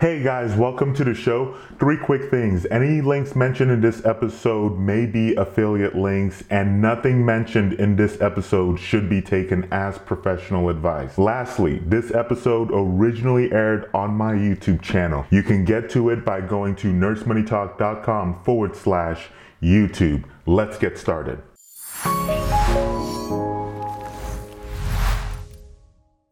Hey guys, welcome to the show. Three quick things. Any links mentioned in this episode may be affiliate links, and nothing mentioned in this episode should be taken as professional advice. Lastly, this episode originally aired on my YouTube channel. You can get to it by going to nursemoneytalk.com forward slash YouTube. Let's get started.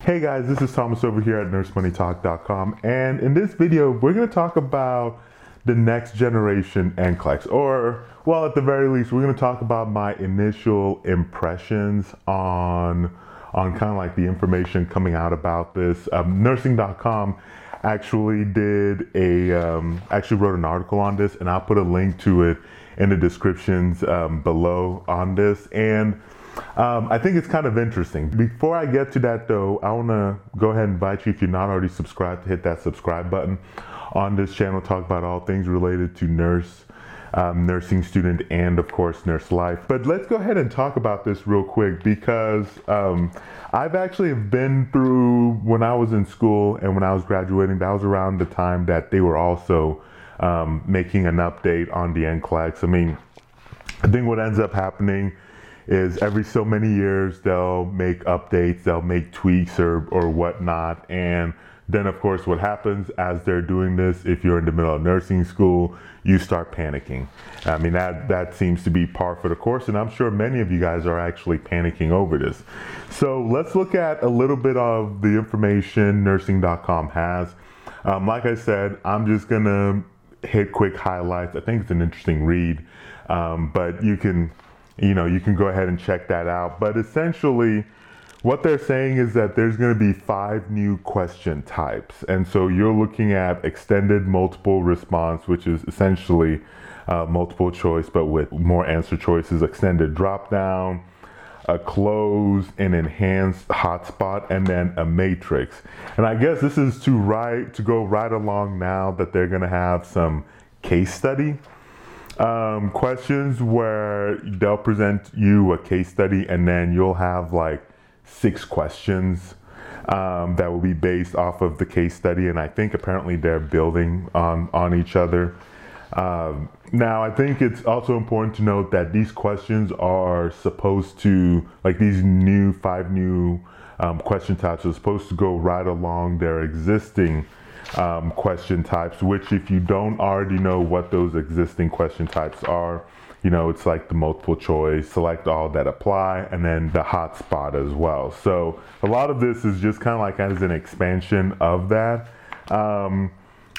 Hey guys, this is Thomas over here at nursemoneytalk.com and in this video we're going to talk about the next generation NCLEX or well at the very least we're going to talk about my initial impressions on on kind of like the information coming out about this. Um, nursing.com actually did a um, actually wrote an article on this and I'll put a link to it in the descriptions um, below on this and um, I think it's kind of interesting. Before I get to that though, I want to go ahead and invite you, if you're not already subscribed, to hit that subscribe button on this channel. Talk about all things related to nurse, um, nursing student, and of course, nurse life. But let's go ahead and talk about this real quick because um, I've actually been through when I was in school and when I was graduating, that was around the time that they were also um, making an update on the NCLEX. I mean, I think what ends up happening is every so many years they'll make updates, they'll make tweaks or, or whatnot. And then, of course, what happens as they're doing this, if you're in the middle of nursing school, you start panicking. I mean, that, that seems to be par for the course, and I'm sure many of you guys are actually panicking over this. So let's look at a little bit of the information nursing.com has. Um, like I said, I'm just gonna hit quick highlights. I think it's an interesting read, um, but you can you know, you can go ahead and check that out. But essentially, what they're saying is that there's going to be five new question types. And so you're looking at extended multiple response, which is essentially uh, multiple choice, but with more answer choices, extended drop down, a cloze and enhanced hotspot, and then a matrix. And I guess this is to right to go right along now that they're going to have some case study um, questions where they'll present you a case study and then you'll have like six questions um, that will be based off of the case study. And I think apparently they're building on, on each other. Um, now, I think it's also important to note that these questions are supposed to, like these new five new um, question types, are supposed to go right along their existing um, question types, which if you don't already know what those existing question types are, you know, it's like the multiple choice, select all that apply, and then the hotspot as well. So a lot of this is just kind of like as an expansion of that. Um,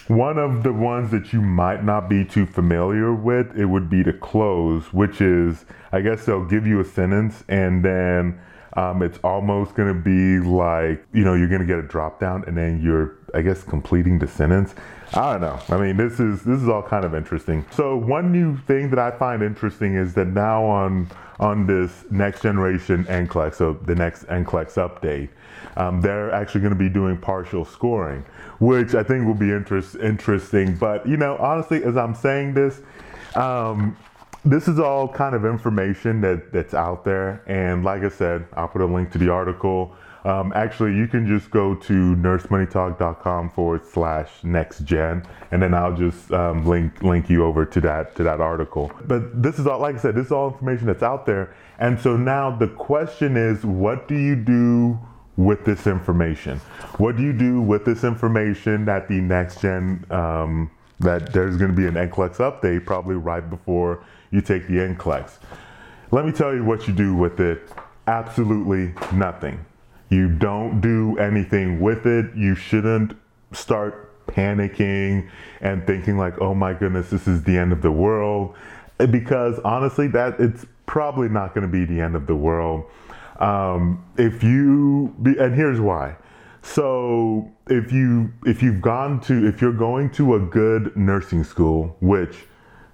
one of the ones that you might not be too familiar with, it would be the cloze, which is, I guess they'll give you a sentence and then um, it's almost going to be like, you know, you're going to get a drop down and then you're, I guess, completing the sentence. I don't know. I mean, this is this is all kind of interesting. So one new thing that I find interesting is that now on on this next generation NCLEX, so the next NCLEX update, um, they're actually going to be doing partial scoring, which I think will be interest, interesting. But you know, honestly, as I'm saying this, um, this is all kind of information that, that's out there. And like I said, I'll put a link to the article. Um, actually, you can just go to nursemoneytalk.com forward slash next gen, and then I'll just um, link link you over to that to that article. But this is all, like I said, this is all information that's out there. And so now the question is, what do you do with this information? What do you do with this information that the next gen um, that there's going to be an NCLEX update probably right before you take the NCLEX. Let me tell you what you do with it. Absolutely nothing. You don't do anything with it. You shouldn't start panicking and thinking like, oh my goodness, this is the end of the world. Because honestly, that it's probably not going to be the end of the world. Um, if you, be, and here's why. So if you if you've gone to if you're going to a good nursing school, which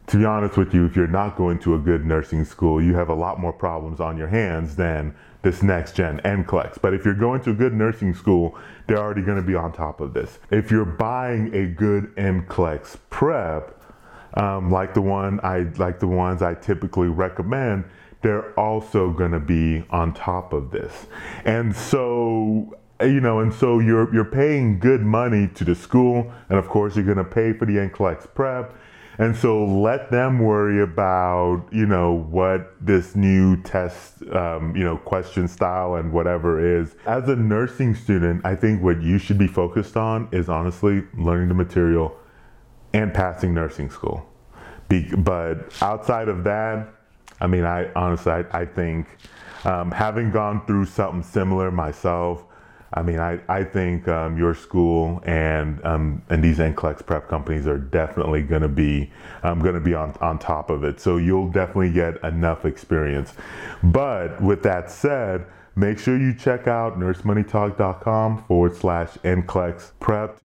to be honest with you, if you're not going to a good nursing school, you have a lot more problems on your hands than this next gen NCLEX. But if you're going to a good nursing school, they're already going to be on top of this. If you're buying a good NCLEX prep, um, like the one I like the ones I typically recommend, they're also going to be on top of this. And so you know, and so you're you're paying good money to the school, and of course you're gonna pay for the NCLEX prep. And so let them worry about, you know, what this new test, um, you know, question style and whatever is. As a nursing student, I think what you should be focused on is honestly learning the material and passing nursing school. Be, but outside of that, I mean, I honestly, I, I think um, having gone through something similar myself, I mean, I, I think um, your school and um, and these NCLEX prep companies are definitely going to be um, going to be on, on top of it. So you'll definitely get enough experience. But with that said, make sure you check out nursemoneytalk.com forward slash NCLEX prep.